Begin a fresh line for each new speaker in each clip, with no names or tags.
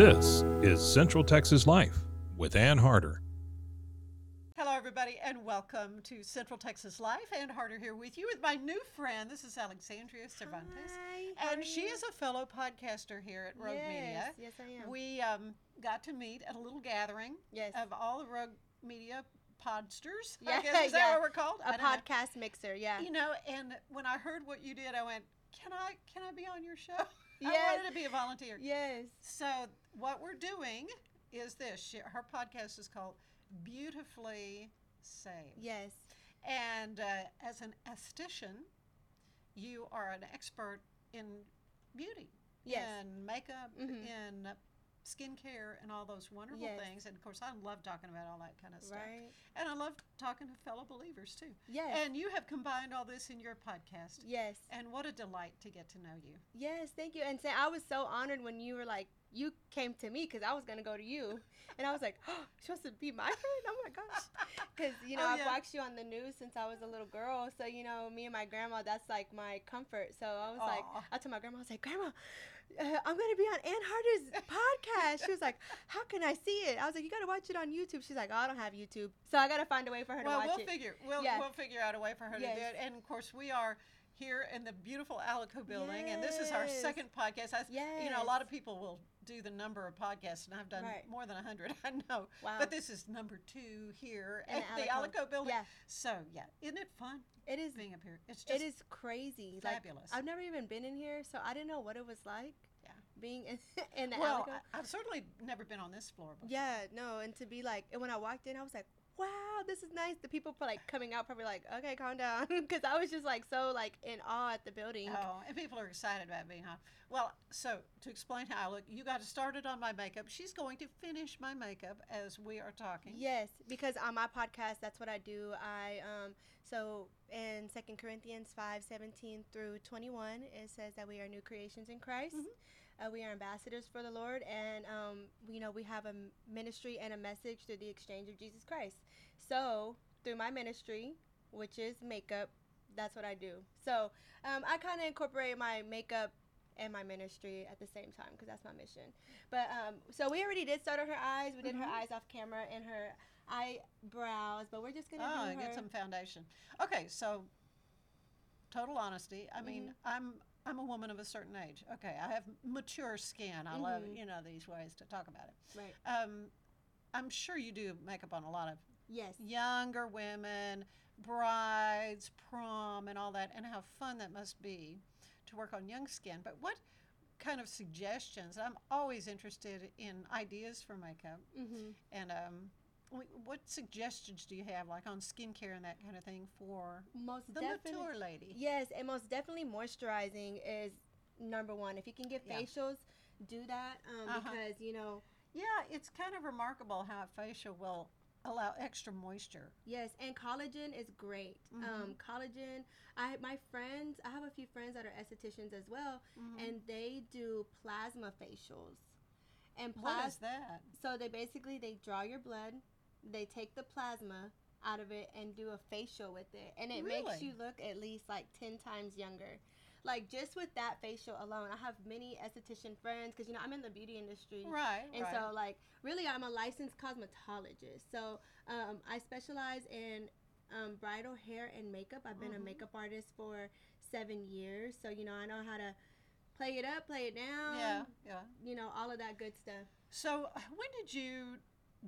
This is Central Texas Life with Ann Harder.
Hello, everybody, and welcome to Central Texas Life. Ann Harder here with you with my new friend. This is Alexandria Cervantes.
Hi,
and she is a fellow podcaster here at Rogue Media.
Yes, yes, I am.
We um, got to meet at a little gathering
Yes.
of all the Rogue Media podsters. I guess, is that what we're called? I
A
don't know.
podcast mixer, yeah.
You know, and when I heard what you did, I went, "Can I? Can I be on your show?" I wanted to be a volunteer.
Yes.
So what we're doing is this. She, her podcast is called Beautifully Saved.
Yes.
And uh, as an esthetician, you are an expert in beauty,
Yes.
in makeup,
Mhm.
in skincare, and all those wonderful
Yes.
things. And of course, I love talking about all that kind of stuff.
Right.
And I love talking to fellow believers too.
Yes.
And you have combined all this in your podcast.
Yes.
And what a delight to get to know you.
Yes, thank you. And say I was so honored when you were like, you came to me because I was gonna go to you, and I was like, oh, she wants to be my friend. Oh my gosh, because you know
Oh,
I've watched you on the news since I was a little girl. So you know me and my grandma, that's like my comfort. So I was like, I told my grandma, I was like, Grandma. Uh, I'm gonna be on Ann Harder's podcast. She was like, "How can I see it?" I was like, "You gotta watch it on YouTube." She's like, "Oh, I don't have YouTube, so I gotta find a way for her
well,
to watch
we'll
it."
figure we'll
Yeah.
we'll figure out a way for her to do it. And of course, we are here in the beautiful Alico building, and this is our second podcast. I, You know, a lot of people will do the number of podcasts, and I've done
Right.
more than hundred. I know,
Wow.
but this is number two here
In
at the
Alico.
Alico building.
Yeah.
So yeah, isn't it fun
It is.
being up here? It's just
It is crazy. Like,
fabulous.
I've never even been in here, so I didn't know what it was like.
Yeah.
Being in, in the
well,
Alico.
I've certainly never been on this floor before.
Yeah, no, and to be like, and when I walked in, I was like, wow, this is nice. The people like coming out, probably like, okay, calm down, because I was just like so like in awe at the building.
Oh, and people are excited about being on. Well, so to explain how I look, you got started on my makeup. She's going to finish my makeup as we are talking.
Yes, because on my podcast, that's what I do. I um so in Second Corinthians five seventeen through twenty one, it says that we are new creations in Christ. Uh, we are ambassadors for the Lord, and um, you know we have a ministry and a message through the exchange of Jesus Christ. So through my ministry, which is makeup, that's what I do. So um, I kind of incorporate my makeup and my ministry at the same time because that's my mission. But um, so we already did start on her eyes. We did her eyes off camera and her eyebrows, but we're just gonna
Oh, get some foundation. Okay, so total honesty. I mean,
Mm-hmm.
I'm I'm a woman of a certain age. Okay, I have mature skin. I love
Mhm.
you know these ways to talk about it.
right.
Um, I'm sure you do makeup on a lot of
Yes.
younger women, brides, prom, and all that, and how fun that must be to work on young skin. But what kind of suggestions? I'm always interested in ideas for makeup,
Mm-hmm.
and um, what suggestions do you have, like on skincare and that kind of thing, for
Most
the mature lady?
Yes, and most definitely moisturizing is number one. If you can get
Yeah.
facials, do that um,
Uh-huh.
because you know
Yeah, it's kind of remarkable how a facial will allow extra moisture.
Yes, and collagen is great.
Mm-hmm.
Um, collagen. I my friends. I have a few friends that are estheticians as well,
Mm-hmm.
and they do plasma facials. And
What
plas-
is that?
So they basically they draw your blood, they take the plasma out of it and do a facial with it, and it makes you look at least like ten times younger. like just with that facial alone, I have many esthetician friends because you know I'm in the beauty industry,
Right.
and
right.
so like really I'm a licensed cosmetologist. So um, I specialize in um, bridal hair and makeup. I've been
Mhm.
a makeup artist for seven years, so you know I know how to play it up, play it down.
yeah. Yeah.
You know all of that good stuff.
So when did you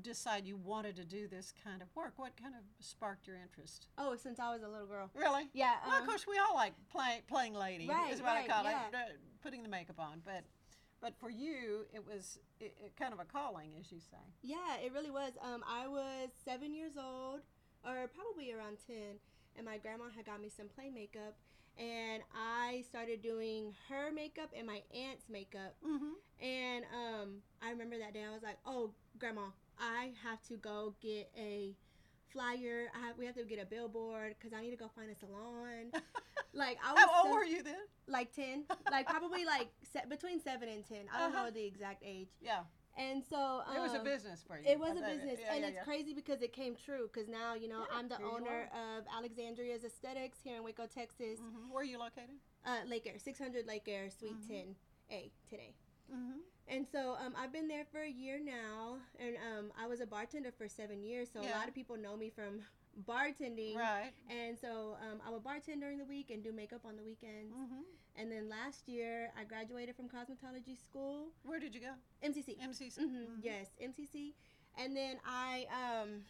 decide you wanted to do this kind of work? What kind of sparked your interest?
Oh, since I was a little girl.
Really?
Yeah.
Well, of
um,
course, we all like play, playing lady.
Right,
is what
right,
I call
yeah.
it. uh, Putting the makeup on, but but for you, it was it, it kind of a calling, as you say.
Yeah, it really was. Um, I was seven years old, or probably around ten, and my grandma had got me some play makeup, and I started doing her makeup and my aunt's makeup.
Mm-hmm.
And um, I remember that day I was like, "Oh, grandma, I have to go get a flyer. I have, we have to get a billboard because I need to go find a salon." like I was
How old were you then?
like ten, like probably like se- between seven and ten. I don't
Uh-huh.
know the exact age.
Yeah,
And so um,
it was a business for you.
it was a business,
Yeah,
and
yeah,
it's
yeah.
crazy because it came true. Because now, you know, I'm the owner of Alexandria's Aesthetics here in Waco, Texas.
Mhm. Where are you located?
Uh, Lake Air, 600 Lake Air, Suite
Mhm.
10A, 10A.
Mm-hmm.
And so um, I've been there for a year now, and um, I was a bartender for seven years. So a lot of people know me from bartending.
Right.
And so um, I would bartend during the week and do makeup on the weekends.
Mm-hmm.
And then last year, I graduated from cosmetology school,
Where did you go?
MCC.
MCC.
hmm
Mhm.
Yes, MCC. And then I, um,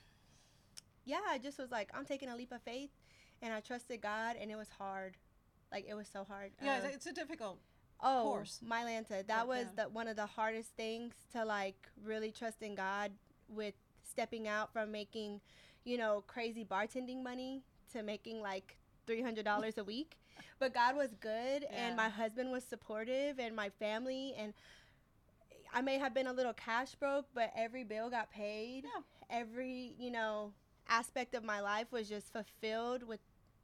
yeah, I just was like, I'm taking a leap of faith, and I trusted God, and it was hard. Like it was so hard.
Yeah,
Um,
it's- it's a difficult.
Oh,
course.
Mylanta, that
But,
was
yeah.
the one of the hardest things to like really trust in God with stepping out from making, you know, crazy bartending money to making like three hundred dollars a week. But God was good,
Yeah.
and my husband was supportive, and my family, and I may have been a little cash broke, but every bill got paid.
Yeah.
Every you know aspect of my life was just fulfilled with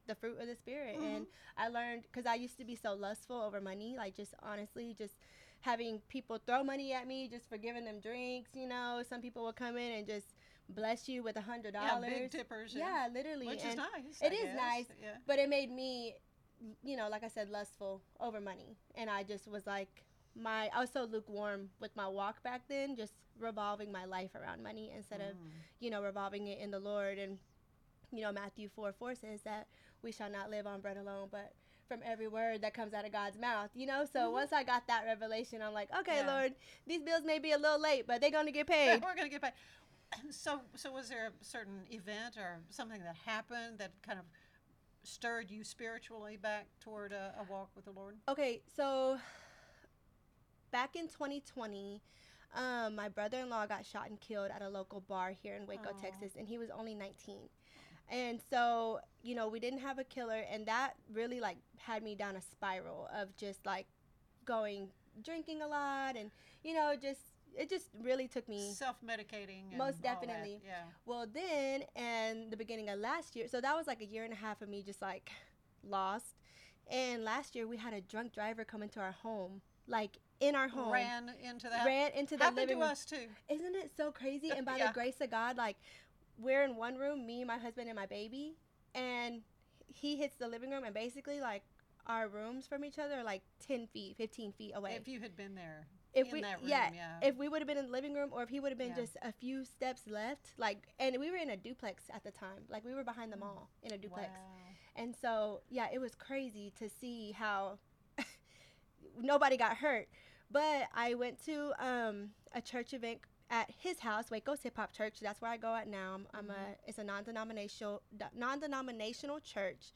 the fruit of the spirit, and I learned because I used to be so lustful over money, like just honestly, just having people throw money at me just for giving them drinks. You know, some people will come in and just bless you with a hundred
Yeah,
dollars.
big tippers.
Yeah, literally.
Which is nice.
it
I
is
guess.
nice.
Yeah.
but it made me you know like i said lustful over money and i just was like my i was so lukewarm with my walk back then just revolving my life around money instead of
Mm.
you know revolving it in the lord and you know matthew 4 4 says that we shall not live on bread alone but from every word that comes out of god's mouth you know so
Mhm.
once i got that revelation i'm like okay
Yeah.
lord these bills may be a little late but they're gonna get paid
we're gonna get paid. So, so was there a certain event or something that happened that kind of stirred you spiritually back toward a, a walk with the Lord?
Okay, so back in 2020, um, my brother-in-law got shot and killed at a local bar here in Waco. Texas, and he was only 19. And so, you know, we didn't have a killer, and that really like had me down a spiral of just like going drinking a lot, and you know, just it just really took me
Self-medicating.
Most definitely.
Yeah.
well, then, and the beginning of last year, so that was like a year and a half of me just like lost. And last year, we had a drunk driver come into our home, like in our home,
Ran into that.
ran into the
Happened
living
to
room.
us too.
Isn't it so crazy? And by
Yeah.
the grace of God, like we're in one room, me, my husband, and my baby, and he hits the living room, and basically like our rooms from each other are like ten feet, fifteen feet away.
If you had been there
If
in
we-
that room,
yeah,
yeah.
if we would have been in the living room or if he would have been
Yeah.
just a few steps left like and we were in a duplex at the time like we were behind the
Mm.
mall in a duplex
Wow.
and so yeah it was crazy to see how nobody got hurt but i went to um, a church event at his house waco's hip hop church. That's where i go at now. I'm, I'm a it's a non-denominational non-denominational church.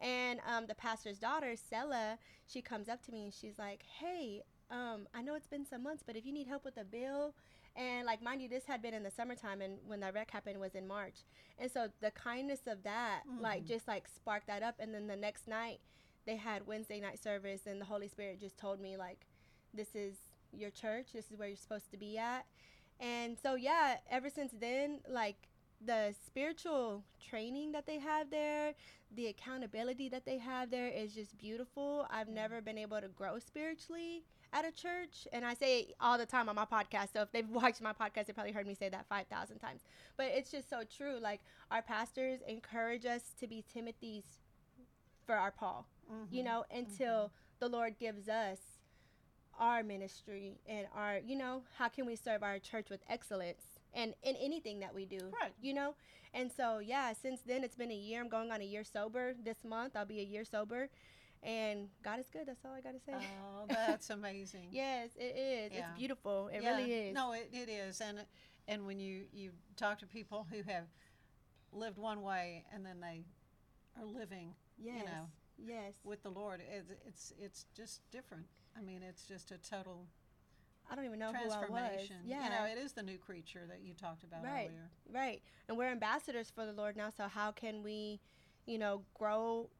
And um, the pastor's daughter Sella, she comes up to me and she's like hey um, I know it's been some months, but if you need help with a bill, and like mind you, this had been in the summertime, and when that wreck happened was in March, and so the kindness of that, like
Mhm.
just like sparked that up, and then the next night, they had Wednesday night service, and the Holy Spirit just told me like, this is your church, this is where you're supposed to be at, and so yeah, ever since then, like the spiritual training that they have there, the accountability that they have there is just beautiful. I've never been able to grow spiritually at a church, and I say it all the time on my podcast. So if they've watched my podcast, they probably heard me say that five thousand times. But it's just so true. Like our pastors encourage us to be Timothy's for our Paul. You
Mhm.
know, until the Lord gives us our ministry and our, you know, how can we serve our church with excellence and in anything that we do,
Right.
You know, and so yeah, since then it's been a year. I'm going on a year sober this month. I'll be a year sober, and God is good. That's all I gotta say.
Oh, that's amazing.
yes, it is.
Yeah.
It's beautiful. It
Yeah.
really is.
No, it, it is, and and when you you talk to people who have lived one way and then they are living,
Yes.
you know,
Yes.
with the Lord, it's it's it's just different. I mean, it's just a total
I don't even know who I was.
transformation.
Yeah.
You know, it is the new creature that you talked about
Right.
earlier.
Right. And we're ambassadors for the Lord now, so how can we, you know, grow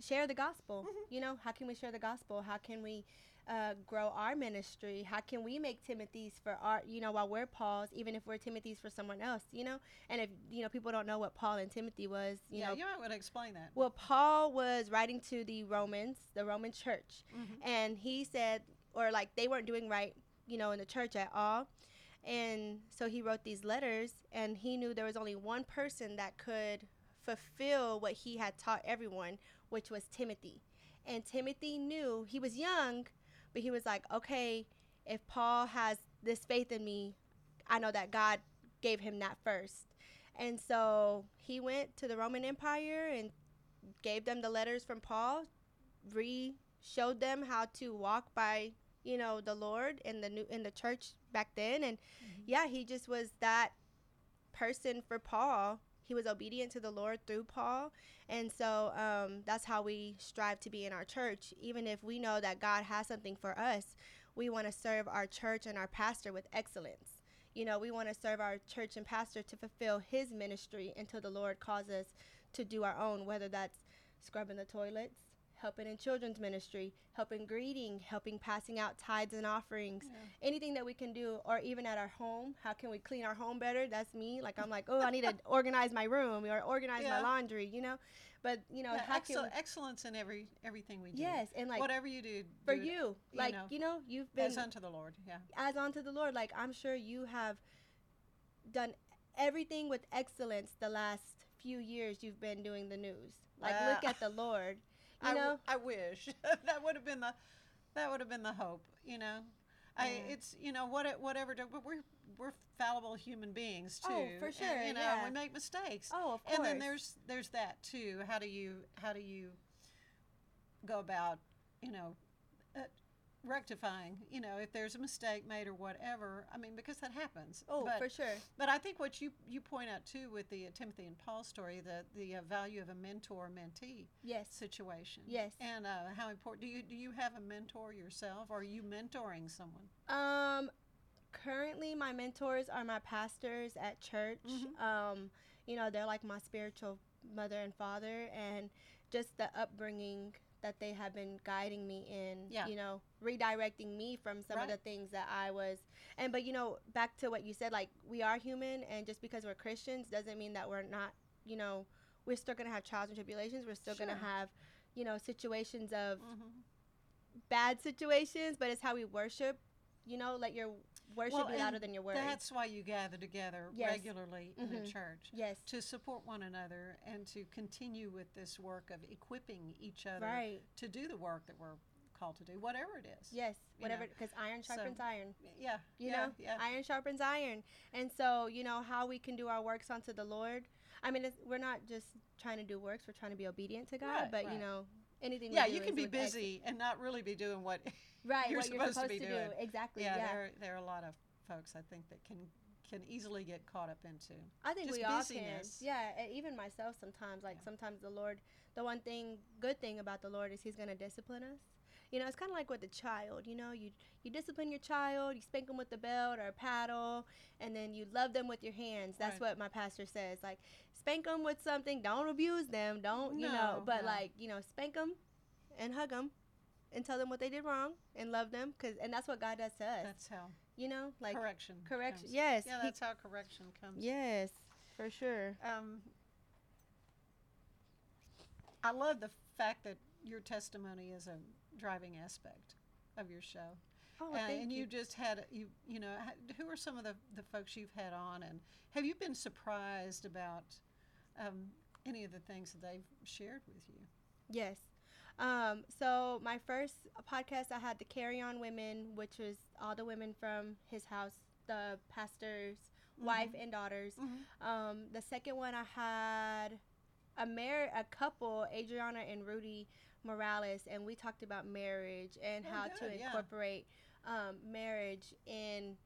share the gospel?
Mm-hmm.
You know, how can we share the gospel? How can we uh, grow our ministry? How can we make Timothy's for our, you know, while we're Paul's, even if we're Timothy's for someone else, you know? And if, you know, people don't know what Paul and Timothy was, you
yeah,
know,
you might want to explain that.
well, Paul was writing to the Romans, the Roman church,
Mm-hmm.
and he said, or like they weren't doing right, you know, in the church at all. And so he wrote these letters, and he knew there was only one person that could fulfill what he had taught everyone, which was Timothy. And Timothy knew he was young, but he was like, okay, if Paul has this faith in me, I know that God gave him that first. And so he went to the Roman Empire and gave them the letters from Paul, re showed them how to walk by, you know, the Lord in the new in the church back then and mm-hmm. yeah, he just was that person for Paul. He was obedient to the Lord through Paul. And so um, that's how we strive to be in our church. Even if we know that God has something for us, we want to serve our church and our pastor with excellence. You know, we want to serve our church and pastor to fulfill his ministry until the Lord calls us to do our own, whether that's scrubbing the toilets, helping in children's ministry, helping greeting, helping passing out tithes and offerings, anything that we can do, or even at our home. How can we clean our home better? That's me. Like I'm like, oh, I need to organize my room or organize
Yeah.
my laundry, you know. But you know,
Yeah,
how
excel-
can we,
excellence in every everything we do.
yes, and like
whatever you do
for
it,
you, like you know, you've been
as unto the Lord. Yeah.
as unto the Lord. Like I'm sure you have done everything with excellence the last few years you've been doing the news. Like look
uh,
at the Lord. You
I, w-
know?
I wish that would have been the that would have been the hope. You know, I
Yeah.
it's you know what whatever. But we're we're fallible human beings too.
Oh, for
and,
sure,
you know,
yeah.
we make mistakes.
Oh, of course.
And then there's there's that too. How do you how do you go about you know uh, rectifying you know if there's a mistake made or whatever i mean because that happens
Oh,
but,
for sure.
but i think what you you point out too with the uh, timothy and paul story the the uh, value of a mentor mentee
Yes.
situation
Yes.
and uh, how important do you do you have a mentor yourself or are you mentoring someone
Um, currently, my mentors are my pastors at church.
Mm-hmm.
Um, you know, they're like my spiritual mother and father, and just the upbringing that they have been guiding me in.
Yeah.
You know, redirecting me from some of the things that I was. And but you know, back to what you said, like we are human, and just because we're Christians doesn't mean that we're not. You know, we're still gonna have trials and tribulations. We're still gonna have, you know, situations of
mm-hmm.
bad situations, but it's how we worship. You know, let your worship
Well,
louder than your words.
that's why you gather together
Yes.
regularly in a
Mhm.
church
yes,
to support one another and to continue with this work of equipping each other
right.
to do the work that we're called to do, whatever it is.
Yes, whatever, because iron
so-
sharpens iron.
Yeah.
You
yeah,
know,
yeah.
iron sharpens iron, and so you know how we can do our works unto the Lord. I mean, it's, we're not just trying to do works; we're trying to be obedient to God.
Right,
but you know, anything.
yeah, you can be
ex-
busy and not really be doing what.
right?
you're
what you're
supposed to be
to,
doing.
do exactly.
yeah,
Yeah,
there there are a lot of folks I think that can can easily get caught up into.
I think
just
we all
busyness.
can. Yeah, even myself sometimes. Like
Yeah.
sometimes the Lord, the one thing, good thing about the Lord is He's gonna discipline us. You know, it's kind of like with a child. You know, you you discipline your child, you spank them with the belt or a paddle, and then you love them with your hands. That's
Right.
what my pastor says. Like, spank them with something. Don't abuse them. Don't you know? But
no.
like you know, spank them and hug them. And tell them what they did wrong and love them, cause and that's what God does to us.
That's how
you know, like
correction.
correction.
comes.
Yes.
Yeah,
he-
that's how correction comes.
yes, for sure.
Um, I love the fact that your testimony is a driving aspect of your show.
Oh,
Uh, and you,
you.
just had you you know who are some of the, the folks you've had on and have you been surprised about um, any of the things that they've shared with you
Yes. Um, so my first podcast, I had the Carry On Women, which was all the women from his house, the pastor's wife and daughters. Um, the second one, I had a mar- a couple, Adriana and Rudy Morales, and we talked about marriage and
Oh,
how
good,
to
yeah.
incorporate um, marriage in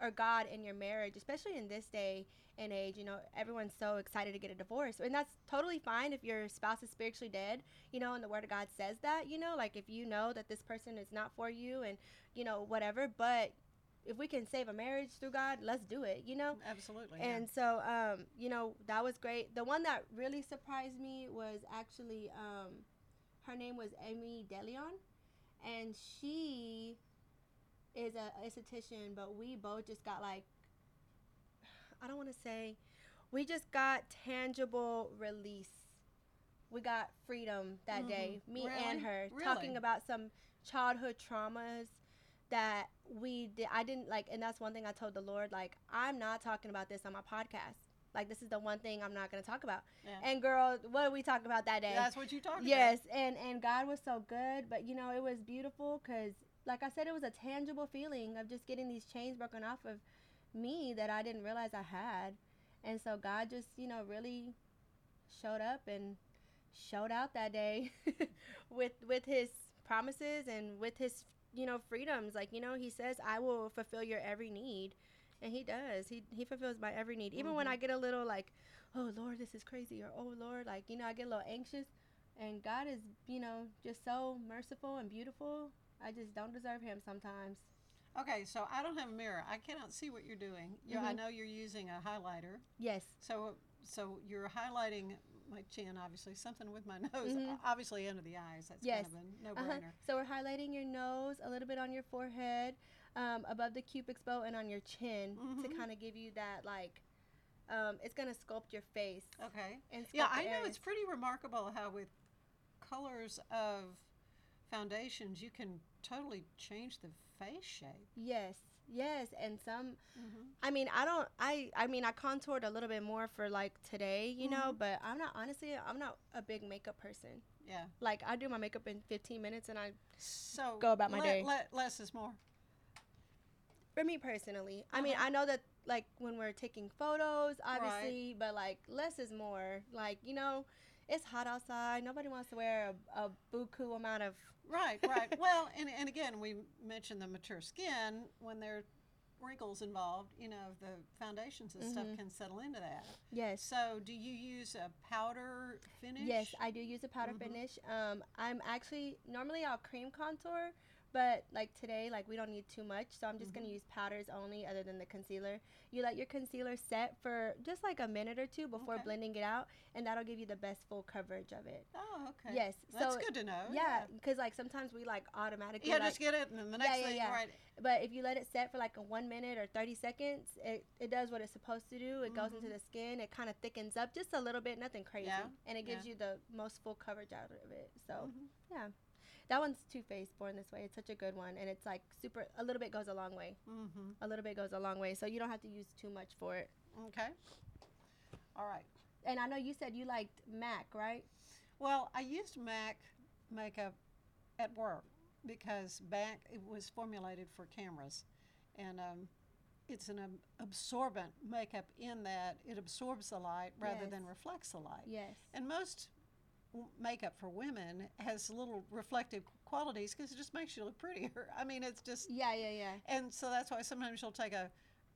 or God in your marriage, especially in this day and age. You know, everyone's so excited to get a divorce, and that's totally fine if your spouse is spiritually dead. You know, and the Word of God says that. You know, like if you know that this person is not for you, and you know whatever, but if we can save a marriage through God, let's do it. You know.
Absolutely. yeah.
And so, um, you know, that was great. The one that really surprised me was actually, um, her name was Amy DeLeon, and she is a esthetician, but we both just got like, I don't want to say, we just got tangible release. We got freedom that mm-hmm. day, me and her,
Really?
talking about some childhood traumas that we did. I didn't like, and that's one thing I told the Lord, like, I'm not talking about this on my podcast. Like, this is the one thing I'm not going to talk about.
Yeah.
And girl, what did we talk about that day?
That's what you talked about.
yes and and god was so good but you know it was beautiful because like i said it was a tangible feeling of just getting these chains broken off of me that i didn't realize i had and so god just you know really showed up and showed out that day with with his promises and with his you know freedoms like you know he says i will fulfill your every need and he does he he fulfills my every need even when i get a little like oh lord this is crazy or oh lord like you know i get a little anxious and god is you know just so merciful and beautiful i just don't deserve him sometimes
Okay, so I don't have a mirror. I cannot see what you're doing. You, I
Mhm.
know you're using a highlighter.
yes
So, so you're highlighting my chin, obviously, something with my nose,
Mhm.
obviously under the eyes. That's
Yes.
kind of a
uh-huh.
no-brainer.
so we're highlighting your nose a little bit on your forehead um, above the cupid's bow and on your chin to
Mhm.
kind of give you that like um, it's gonna sculpt your face
Okay.
and
Yeah, I know it's pretty remarkable how with colors of foundations you can totally change the face shape.
yes yes and some
Mm-hmm.
I mean, I don't. I. I mean, I contoured a little bit more for like today, you know.
Mhm.
But I'm not honestly. I'm not a big makeup person.
Yeah.
Like I do my makeup in 15 minutes, and I.
So
Go about my
le-
day.
le- less is more.
For me personally, I mean,
Uh-huh.
I know that like when we're taking photos, obviously, but like less is more. Like you know, it's hot outside. Nobody wants to wear a, a buku amount of.
Right, right. well, and, and again, we mentioned the mature skin when there are wrinkles involved. You know, the foundations and stuff
Mhm.
can settle into that.
Yes.
So, do you use a powder finish?
Yes, I do use a powder
Mhm.
finish. Um, I'm actually normally I'll cream contour, but like today, like we don't need too much, so I'm just
Mm-hmm.
gonna use powders only, other than the concealer. You let your concealer set for just like a minute or two before
Okay.
blending it out, and that'll give you the best full coverage of it.
Oh, okay.
Yes,
That's
so-
good to know.
yeah, because like sometimes we like automatically
Yeah,
like,
just get it, and then the next
yeah,
thing,
yeah.
right?
but if you let it set for like a one minute or 30 seconds, it, it does what it's supposed to do. It goes into the skin. It kind of thickens up just a little bit, nothing crazy.
Mm-hmm. Yeah,
And it gives
yeah.
you the most full coverage out of it. So,
Mhm.
yeah. That one's Too Faced Born This Way. It's such a good one. And it's like super, a little bit goes a long way.
Mm-hmm.
A little bit goes a long way. So you don't have to use too much for it.
Okay. All right.
And I know you said you liked MAC, right?
Well, I used MAC makeup at work because MAC it was formulated for cameras, and um, it's an ab- absorbent makeup in that it absorbs the light rather
Yes.
than reflects the light.
Yes.
And most makeup for women has little reflective qualities because it just makes you look prettier. I mean, it's just
Yeah, yeah, yeah.
and so that's why sometimes you'll take a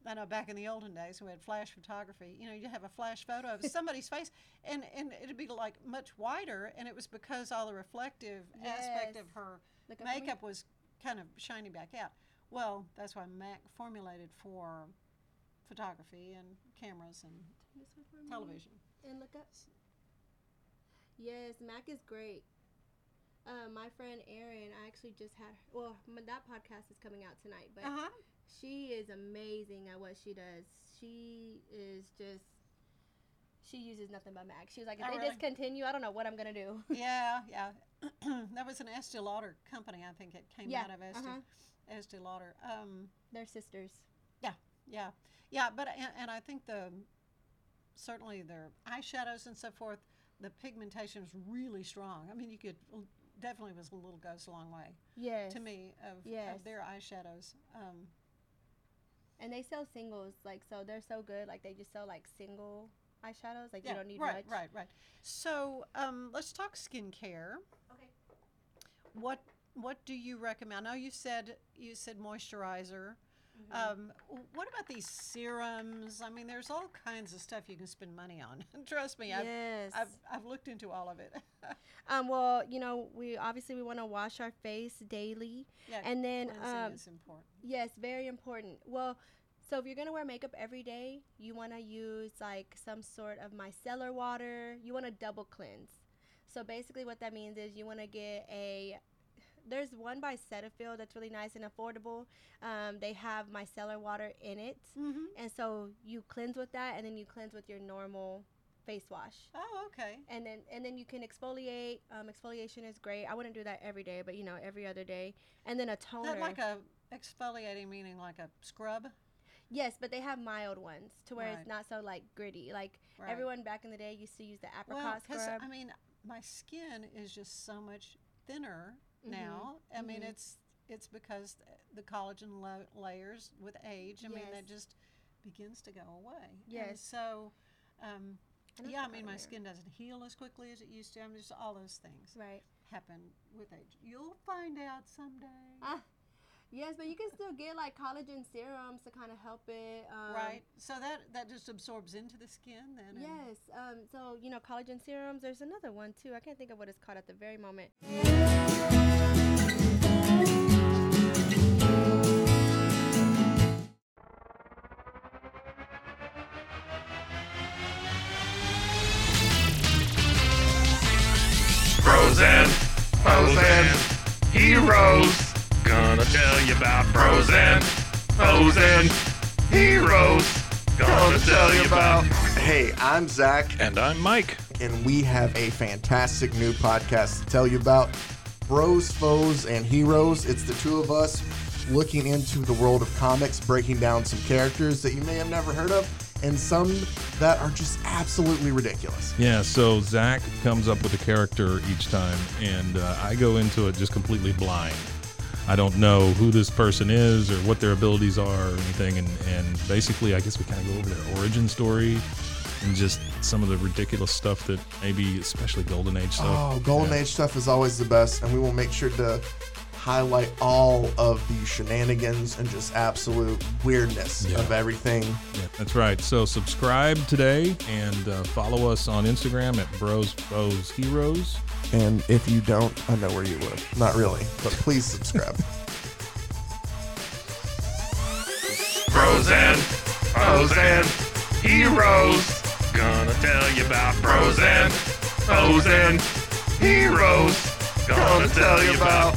I know back in the olden days we had flash photography. You know, you have a flash photo of somebody's face, and and it'd be like much whiter, and it was because all the reflective aspect of her
Look up for me.
makeup was kind of shining back out. Well, that's why Mac formulated for photography and cameras and
This one for me.
television.
And look up. Yes, Mac is great. Uh, my friend Erin, I actually just had. Well, m- that podcast is coming out tonight, but
Uh huh.
she is amazing at what she does. She is just. She uses nothing but Mac. She was like, if
Oh,
they
really?
discontinue, I don't know what I'm gonna do.
yeah, yeah. that was an Estee Lauder company. I think it came
Yeah,
out of Estee,
uh-huh.
Estee Lauder. Um,
They're sisters.
Yeah, yeah, yeah. But and, and I think the certainly their eyeshadows and so forth, the pigmentation is really strong. I mean, you could definitely was a little goes a long way
Yes.
to me of,
Yes.
of their eyeshadows. Um,
And they sell singles, like so they're so good. Like they just sell like single eyeshadows. Like
yeah,
you don't need
right,
much.
right, right. So um, let's talk skincare.
Okay.
What what do you recommend? I know you said you said moisturizer.
Mm-hmm.
Um, what about these serums? I mean, there's all kinds of stuff you can spend money on. Trust me, I've,
Yes.
I've I've looked into all of it.
Um. Well, you know, we obviously we want to wash our face daily,
yeah,
and then um,
is important.
Yes, very important. Well, so if you're gonna wear makeup every day, you want to use like some sort of micellar water. You want to double cleanse. So basically, what that means is you want to get a. There's one by Cetaphil that's really nice and affordable. Um, they have micellar water in it,
Mm-hmm.
and so you cleanse with that, and then you cleanse with your normal face wash.
Oh, okay.
And then and then you can exfoliate. Um, exfoliation is great. I wouldn't do that every day, but you know every other day. And then a toner.
That like a exfoliating meaning like a scrub.
Yes, but they have mild ones to where
Right.
it's not so like gritty. Like
Right.
everyone back in the day used to use the apricot
Well,
scrub.
I mean, my skin is just so much thinner
Mhm.
now. I mean,
Mhm.
it's it's because the collagen lo- layers with age. I mean, that just begins to go away. And
Yes.
so, um,
And
yeah, I mean, my
there.
skin doesn't heal as quickly as it used to. I mean, just all those things
right.
happen with age. You'll find out someday.
Ah, yes, but you can still get like collagen serums to kind of help it. Um,
right. So that that just absorbs into the skin then.
Yes. Um, so you know collagen serums. There's another one too. I can't think of what it's called at the very moment.
Frozen, Frozen, heroes. Gonna tell you about Frozen, Frozen, heroes. Gonna tell you about.
Hey, I'm Zach,
And I'm Mike.
and we have a fantastic new podcast to tell you about Bros, Foes, and Heroes. It's the two of us looking into the world of comics, breaking down some characters that you may have never heard of, and some that are just absolutely ridiculous.
Yeah, so Zach comes up with a character each time, and uh, I go into it just completely blind. I don't know who this person is or what their abilities are or anything, and, and basically, I guess we kind of go over their origin story and just some of the ridiculous stuff that maybe, especially Golden Age stuff.
Oh, Golden
Yeah.
Age stuff is always the best, and we will make sure to highlight all of the shenanigans and just absolute weirdness
Yeah.
of everything.
Yeah, that's right. So subscribe today and uh, follow us on Instagram at Bros Foes Heroes.
And if you don't, I know where you live. Not really, but please subscribe.
Frozen, Frozen, heroes. Gonna tell you about Frozen, Frozen, heroes. Gonna tell you about.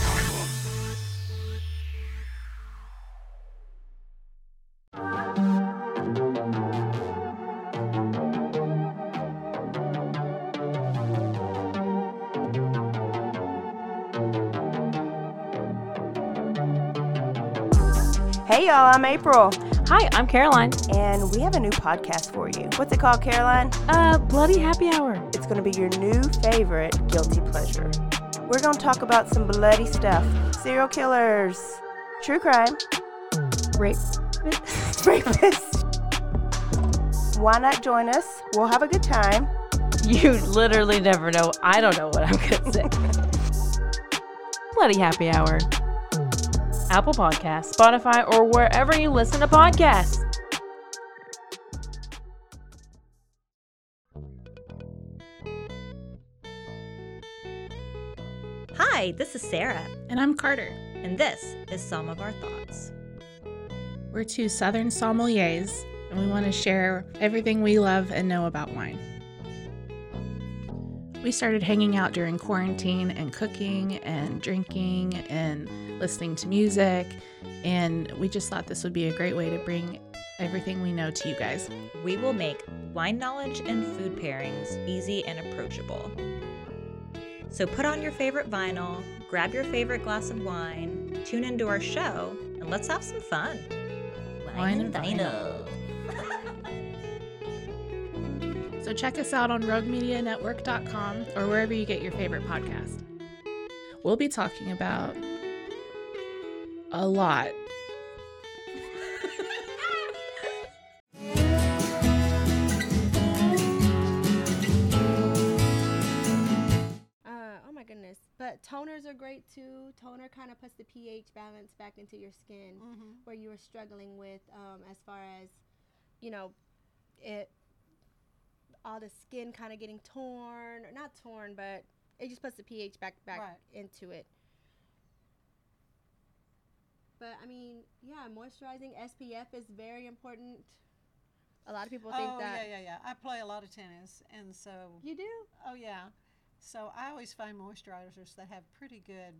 Hey y'all, I'm April,
Hi, I'm Caroline.
and we have a new podcast for you. What's it called, Caroline?
Uh, Bloody Happy Hour.
It's going to be your new favorite guilty pleasure. We're going to talk about some bloody stuff serial killers, true crime,
Rape.
rapists. Why not join us? We'll have a good time.
You literally never know. I don't know what I'm gonna say. Bloody Happy Hour. Apple Podcasts, Spotify, or wherever you listen to podcasts.
Hi, this is Sarah,
And I'm Carter.
and this is Some of Our Thoughts.
We're two Southern sommeliers, and we want to share everything we love and know about wine. We started hanging out during quarantine and cooking and drinking and listening to music, and we just thought this would be a great way to bring everything we know to you guys.
We will make wine knowledge and food pairings easy and approachable. So put on your favorite vinyl, grab your favorite glass of wine, tune into our show, and let's have some fun.
Wine and vinyl. So check us out on roguemedianetwork.com or wherever you get your favorite podcast. we'll be talking about a lot.
Uh, oh my goodness. But toners are great too. Toner kind of puts the pH balance back into your skin
Mhm.
where you were struggling with um, as far as, you know, it all the skin kind of getting torn or not torn, but it just puts the pH back back
Right.
into it. But I mean, yeah, moisturizing SPF is very important. A lot of people think
oh
that
yeah, yeah, yeah. I play a lot of tennis, and so
you do.
Oh yeah. So I always find moisturizers that have pretty good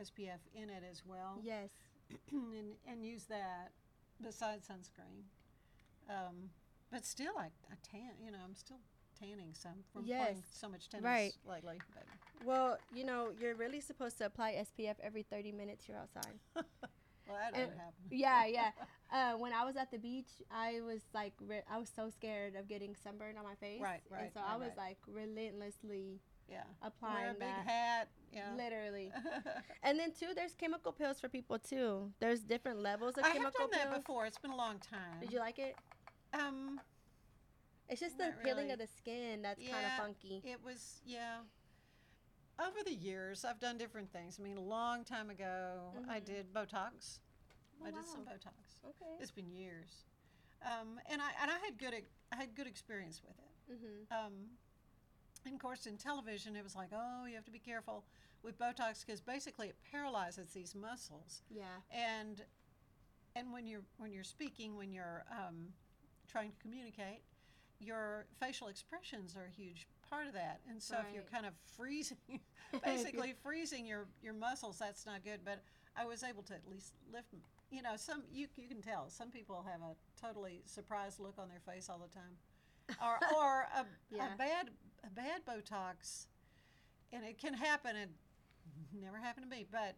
SPF in it as well.
Yes.
and, and use that besides sunscreen. Um, but still, I, I tan. You know, I'm still tanning some from
Yes.
playing so much tennis
Right.
lately. But
Well, you know, you're really supposed to apply SPF every 30 minutes you're outside.
well, that
And-
happen.
yeah, yeah. Uh, when I was at the beach, I was like, re- I was so scared of getting sunburned on my face.
Right, right.
And so
right,
I was
right.
like relentlessly
Yeah.
applying
Wear a big
that.
hat. Yeah.
Literally. and then too, there's chemical peels for people too. There's different levels of
I have
chemical
done that
peels.
before. It's been a long time.
Did you like it?
Um,
It's just the peeling
really.
of the skin that's kind of funky.
It was, yeah. Over the years, I've done different things. I mean, a long time ago, I
Mhm.
did Botox.
Oh,
I did some. Botox.
Okay.
It's been years, um, and I and I had good I had good experience with it.
Mhm.
Um, and of course, in television, it was like, oh, you have to be careful with Botox because basically it paralyzes these muscles
Yeah.
and and when you're when you're speaking when you're um, trying to communicate your facial expressions are a huge part of that. And so if you're kind of freezing basically freezing your your muscles that's not good. But i was able to at least lift you know some you, you can tell some people have a totally surprised look on their face all the time. Or or a,
Yeah.
a bad a bad botox and it can happen it never happened to me but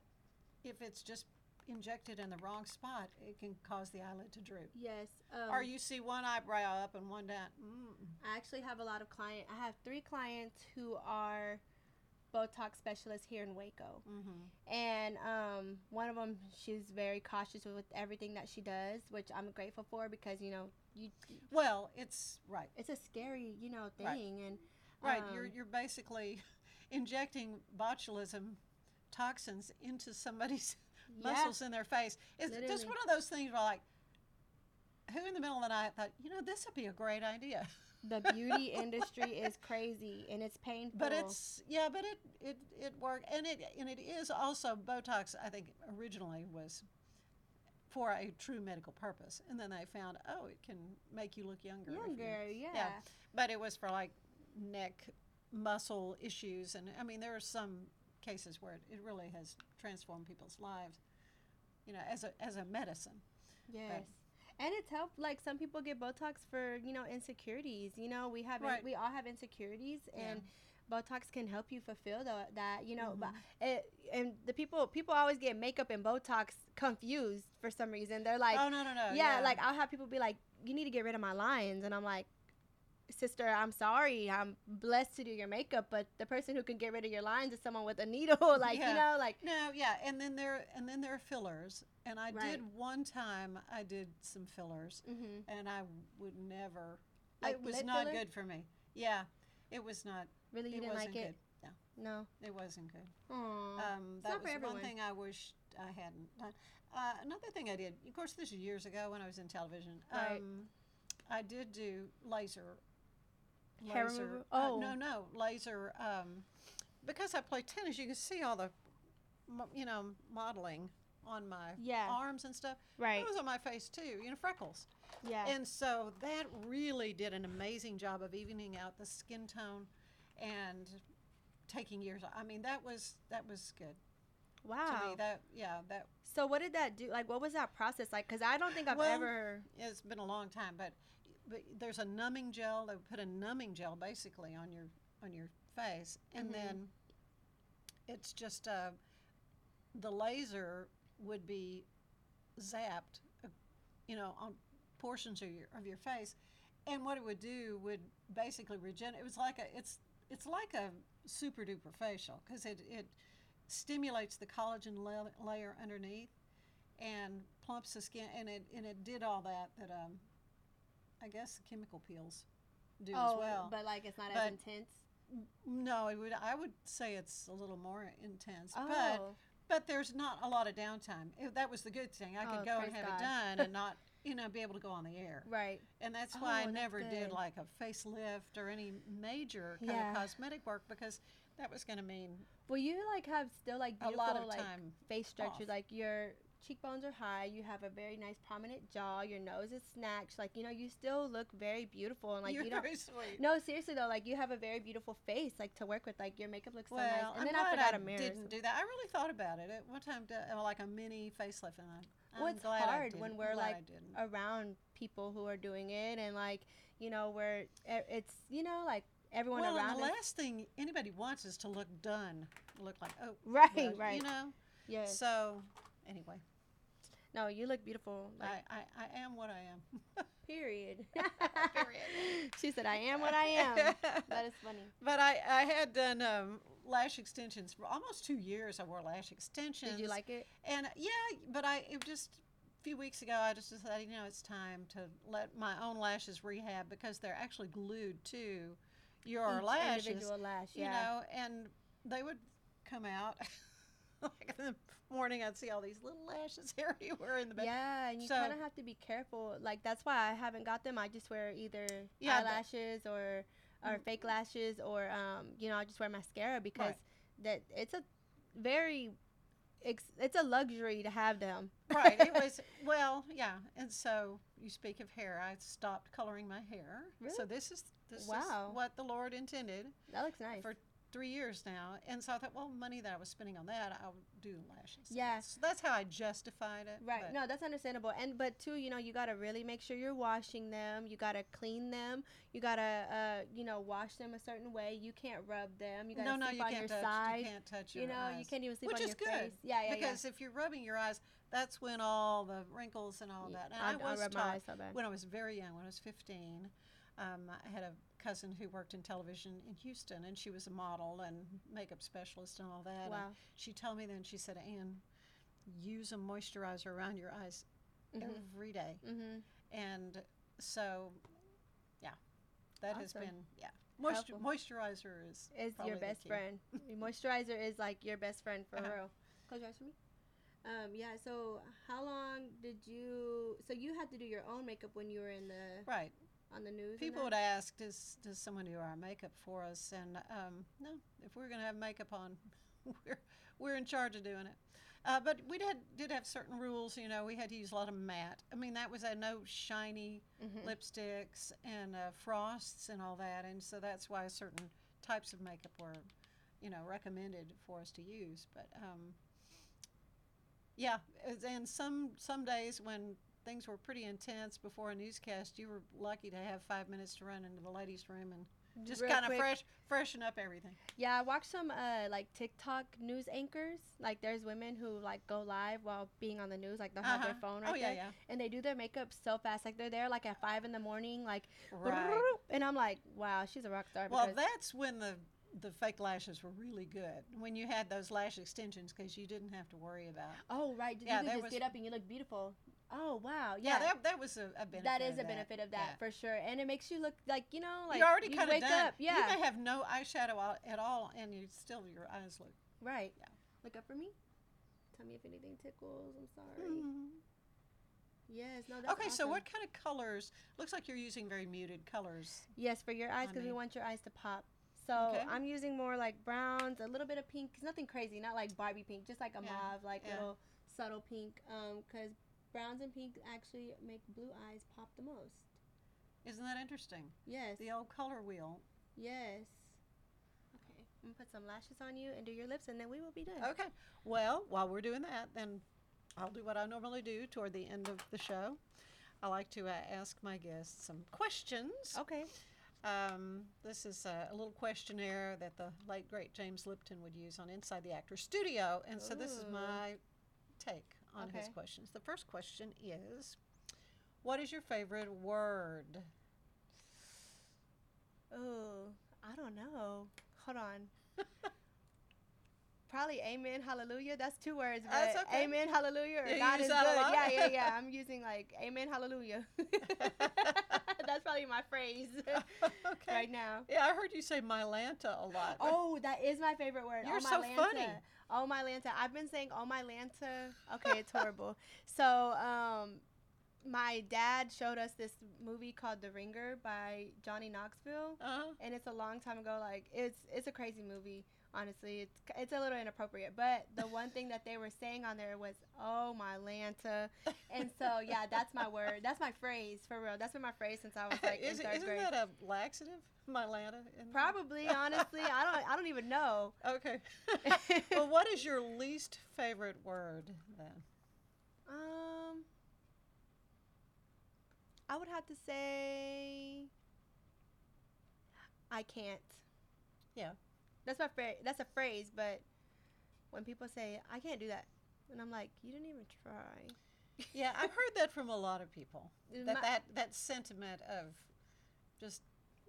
if it's just injected in the wrong spot, it can cause the eyelid to droop.
Yes. Um,
or you see one eyebrow up and one down. Mm.
I actually have a lot of client. I have three clients who are Botox specialists here in Waco,
Mm-hmm.
and um, one of them she's very cautious with everything that she does, which I'm grateful for because you know you.
Well, it's right.
It's a scary you know thing,
Right.
and
Right, you're
um,
you're basically injecting botulism toxins into somebody's
Yeah.
muscles in their face. It's just one of those things where like who in the middle of the night thought, you know, this would be a great idea.
the beauty industry is crazy and it's painful.
But it's yeah, but it it it worked, and it and it is also Botox. I think originally was for a true medical purpose, and then they found oh, it can make you look younger. if you-
younger, yeah.
but it was for like neck muscle issues, and I mean there are some cases where it, it really has transformed people's lives. You know, as a as a medicine.
Yes. And it's helped like some people get Botox for, you know, insecurities. You know, we have
Right.
we all have insecurities
Yeah.
and Botox can help you fulfill the, that, you know, but
Mm-hmm.
it, and the people people always get makeup and Botox confused for some reason. They're like
oh no no no.
yeah, like I'll have people be like, "You need to get rid of my lines," and I'm like, "Sister, I'm sorry. I'm blessed to do your makeup, but the person who can get rid of your lines is someone with a needle. like
Yeah.
you know, like
No, yeah, and then there and then there are fillers, and I
Right.
did one time. I did some fillers,
Mhm.
and I would never.
Like
it was not
filler?
good for me. Yeah, it was not.
really you
it
didn't
wasn't
like
good.
it.
No,
No.
it wasn't good. Um, that was one thing I wish I hadn't done. Uh, another thing I did, of course, this is years ago when I was in television.
Right.
Um, I did do laser.
Hair
laser
removal?
uh,
Oh.
no, no, laser. Um, because I play tennis, you can see all the, you know, modeling on my
Yeah.
arms and stuff.
Right.
It was on my face too, you know, freckles.
Yeah.
And so that really did an amazing job of evening out the skin tone and taking years. I mean, that was that was good
Wow.
to me. That yeah, that
so what did that do? Like, what was that process like? Because I don't think I've
Well,
ever.
it's been a long time, but but there's a numbing gel. They put a numbing gel basically on your on your face, and
Mhm.
then it's just uh, the laser would be zapped, uh, you know, on portions of your of your face, and what it would do would basically regenerate. It was like a it's it's like a super duper facial because it it stimulates the collagen la- layer underneath and plumps the skin, and it and it did all that that um, I guess the chemical peels do
oh,
as well.
but like it's not
But-
as intense.
Mm, no, it would. I would say it's a little more intense,
Oh.
but but there's not a lot of downtime. It- that was the good thing. I could
Oh,
go and have
God.
it done and not, you know, be able to go on the air.
Right.
And that's why
Oh,
I
that's
never
good.
did like a facelift or any major kind
Yeah.
of cosmetic work because that was going to mean
Well, you like have still like
a lot of
like
time.
face structure.
off.
Like your cheekbones are high. You have a very nice prominent jaw. Your nose is snatched. Like you know, you still look very beautiful and like
You're
you don't.
very sweet.
No, seriously though, like you have a very beautiful face like to work with. Like your makeup looks so
Well,
nice. And
I'm
then
glad
I forgot
I
a mirror.
didn't do that. I really thought about it at one time, to, uh, like a mini facelift, and I,
well,
I'm
it's
glad
hard when we're like around people who are doing it and like you know where it's you know like everyone
well,
around
and the
us.
last thing anybody wants is to look done, look like oh,
Right,
well,
right.
You know.
Yeah.
So, anyway,
No, you look beautiful. Like,
I, I, I am what I am.
period.
Period.
she said, "I am what I am." that is funny.
But I, I had done um, lash extensions for almost two years. I wore lash extensions.
Did you like it?
And yeah, but I it just a few weeks ago I just decided you know it's time to let my own lashes rehab because they're actually glued to your
Each
lashes.
individual lash,
You know, and they would come out. like in the morning, I'd see all these little lashes everywhere in the back.
Yeah, and you
So-
kind of have to be careful. Like that's why I haven't got them. I just wear either
Yeah, but-
eyelashes or or fake lashes or um you know I just wear mascara because that it's a very ex- it's a luxury to have them.
right. It was well, yeah. And so you speak of hair. I stopped coloring my hair.
Really?
So this is this
Wow.
is what the Lord intended
That looks nice.
for three years now. And so I thought, well, money that I was spending on that, I'll do lashes.
Yeah.
So that's how I justified it.
Right. No, that's understandable. And but too, you know, you gotta really make sure you're washing them. You gotta clean them. You gotta, uh, you know, wash them a certain way. You can't rub them. You gotta
no, no,
sleep
you
on
can't
your
touch.
side.
You can't touch
You
your
know, you can't even sleep
Which
on
is
your
good.
face. Yeah, yeah, yeah.
Because if you're rubbing your eyes, that's when all the wrinkles and all
Yeah,
that. And
I-
I,
I
was
my
taught
eyes so bad.
when I was very young, when I was 15. Um, I had a cousin who worked in television in Houston, and she was a model and makeup specialist and all that. and
Wow.
she told me then, she said, Anne, use a moisturizer around your eyes
Mhm.
every day.
Mhm.
And so, yeah, that has been, yeah. Moisture, moisturizer is
is your best friend. Your moisturizer is like your best friend for
Uh-huh.
real. Close your eyes for me. Um, yeah. So how long did you? So you had to do your own makeup when you were in the
Right.
On the news.
People would ask, does, does someone do our makeup for us? And um, no, if we're going to have makeup on, we're, we're in charge of doing it. Uh, but we did, did have certain rules, you know, we had to use a lot of matte. I mean, that was a no shiny
Mhm.
lipsticks and uh, frosts and all that. And so that's why certain types of makeup were, you know, recommended for us to use. But um, yeah, and some some days when things were pretty intense before a newscast, you were lucky to have five minutes to run into the ladies' room and just
Real
kind of
quick.
fresh freshen up everything.
Yeah, I watched some uh like TikTok news anchors. Like there's women who like go live while being on the news, like they'll have their
Uh-huh.
phone
Oh,
right
yeah,
there,
yeah.
and they do their makeup so fast. Like they're there like at five in the morning, like
Right.
and I'm like, wow, she's a rock star.
Well, that's when the the fake lashes were really good. When you had those lash extensions, because you didn't have to worry about.
oh right, you
yeah,
could just
was-
get up and you look beautiful. Oh wow,
Yeah,
yeah.
that, that was a, a benefit.
that is a benefit of that
yeah.
for sure, and it makes you look like you know, like
you already kind of
wake
done.
up, yeah,
You may have no eyeshadow at all, and you still your eyes look.
right.
Yeah.
Look up for me. Tell me if anything tickles. I'm sorry.
Mm-hmm.
Yes, no.
Okay, so what kind of colors? Looks like you're using very muted colors.
Yes, for your eyes, because we want your eyes to pop. So
Okay.
I'm using more like browns, a little bit of pink. 'cause nothing crazy, not like Barbie pink, just like a
Yeah,
mauve, like
yeah.
little subtle pink. Um, because browns and pink actually make blue eyes pop the most.
Isn't that interesting?
Yes.
The old color wheel.
Yes. Okay. I'm gonna put some lashes on you and do your lips, and then we will be done.
Okay. Well, while we're doing that, then I'll do what I normally do toward the end of the show. I like to uh, ask my guests some questions.
Okay.
Um, this is a, a little questionnaire that the late great James Lipton would use on Inside the Actor Studio, and so this is my take on his
Okay.
questions. The first question is, "What is your favorite word?"
Oh, I don't know. Hold on. probably amen, hallelujah. That's two words, but
That's okay.
amen, hallelujah. Or
you
God is good. Yeah, yeah, yeah. I'm using like amen, hallelujah. That's probably my phrase
okay.
right now.
Yeah, I heard you say Mylanta a lot.
Oh, that is my favorite word.
You're
oh, my
so
Lanta.
funny.
Oh my Lanta. I've been saying oh my Lanta. Okay, it's horrible. so, um, my dad showed us this movie called The Ringer by Johnny Knoxville,
Uh-huh.
and it's a long time ago. Like it's it's a crazy movie. Honestly, it's it's a little inappropriate, but the one thing that they were saying on there was "Oh my Lanta," and so yeah, that's my word. That's my phrase for real. That's been my phrase since I was like
Is,
in third
isn't
grade.
that a laxative? My Lanta?
Probably, honestly, I don't I don't even know.
Okay. well, what is your least favorite word then?
Um, I would have to say I can't.
Yeah.
That's my phrase. That's a phrase, but when people say I can't do that, and I'm like, you didn't even try.
Yeah, I've heard that from a lot of people. That
mi-
that, that sentiment of just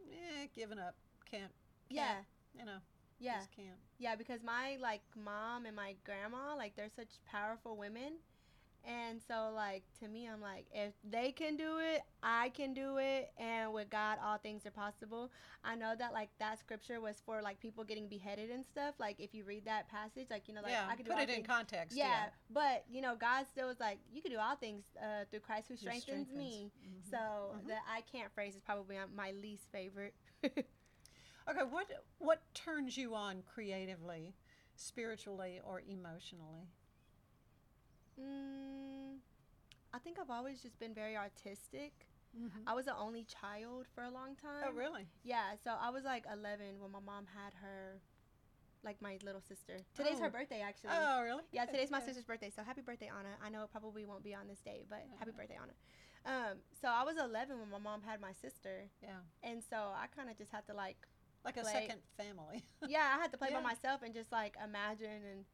eh, giving up, can't,
Yeah,
can't, you know,
yeah,
just can't.
yeah. Because my like mom and my grandma, like they're such powerful women, and so like to me, I'm like, if they can do it, I can do it, and with God, all things are possible. I know that like that scripture was for like people getting beheaded and stuff. Like if you read that passage, like you know, like
yeah,
I can do
put it in context.
Yeah,
Yeah.
but you know, God still was like, you can do all things uh, through Christ who strengthens,
strengthens.
me.
Mhm.
So
Mhm.
the I can't phrase is probably my least favorite.
Okay, what what turns you on creatively, spiritually, or emotionally?
Mm, I think I've always just been very artistic.
Mhm.
I was the only child for a long time.
Oh, really?
Yeah, so I was like 11 when my mom had her, like my little sister. Today's her
Oh.
birthday, actually.
Oh, really?
Yeah, today's my sister's birthday, so happy birthday, Anna. I know it probably won't be on this day, but happy
Uh-huh.
birthday, Anna. Um, so I was 11 when my mom had my sister,
Yeah,
and so I kind of just had to like,
like a second family.
yeah, I had to play
Yeah.
by myself and just like imagine, and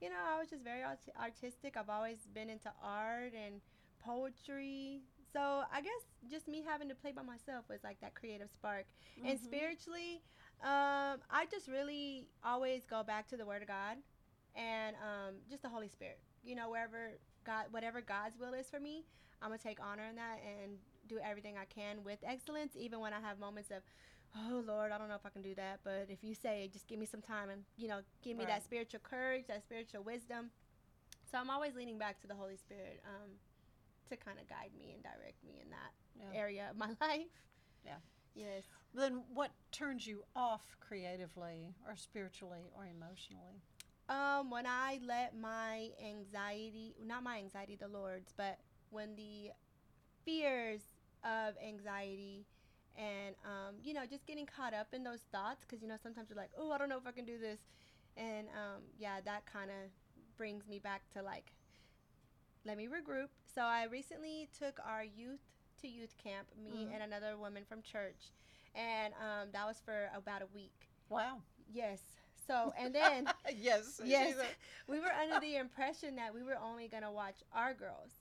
you know, I was just very art- artistic. I've always been into art and poetry, so I guess just me having to play by myself was like that creative spark. And
Mhm.
spiritually, um, I just really always go back to the Word of God and um, just the Holy Spirit. You know, wherever God, whatever God's will is for me, I'm gonna take honor in that and do everything I can with excellence, even when I have moments of, oh Lord, I don't know if I can do that. But if you say, just give me some time and you know, give me
Right.
that spiritual courage, that spiritual wisdom. So I'm always leaning back to the Holy Spirit um, to kind of guide me and direct me in that
Yeah.
area of my life.
Yeah.
Yes.
Then what turns you off creatively, or spiritually, or emotionally?
Um, when I let my anxiety, not my anxiety, the Lord's, but when the fears of anxiety and, um, you know, just getting caught up in those thoughts, because, you know, sometimes you're like, oh, I don't know if I can do this. And, um, yeah, that kind of brings me back to like, let me regroup. So I recently took our youth to youth camp, me
Mhm.
and another woman from church. And um, that was for about a week.
Wow.
Yes. So, and then
yes.
Yes. we were under the impression that we were only going to watch our girls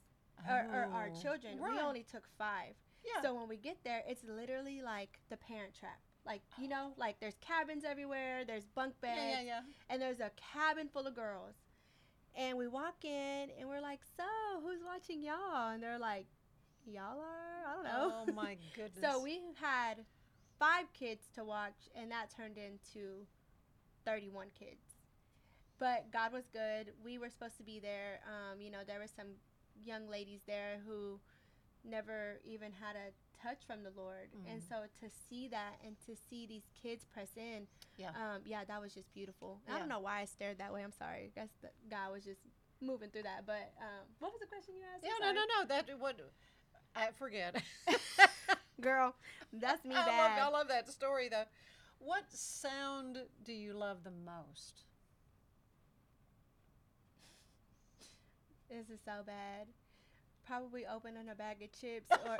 or, or our
Oh,
children.
right.
We only took five.
Yeah.
So when we get there, it's literally like the parent trap. Like, you know, like there's cabins everywhere, there's bunk beds,
yeah, yeah, yeah.
and there's a cabin full of girls. And we walk in and we're like, So, who's watching y'all? And they're like, Y'all are? I don't know.
Oh my goodness.
So we had five kids to watch, and that turned into 31 kids. But God was good. We were supposed to be there. Um, you know, there were some young ladies there who never even had a touch from the Lord. And
Mhm.
so to see that and to see these kids press in,
Yeah.
um, yeah, that was just beautiful. I don't know why I stared that way. I'm sorry. I guess the God was just moving through that. But um, what was the question you asked?
Yeah, no, no, no. That what I forget.
Girl, that's me
I
bad.
love, I love that story though. What sound do you love the most?
This is so bad. Probably opening a bag of chips or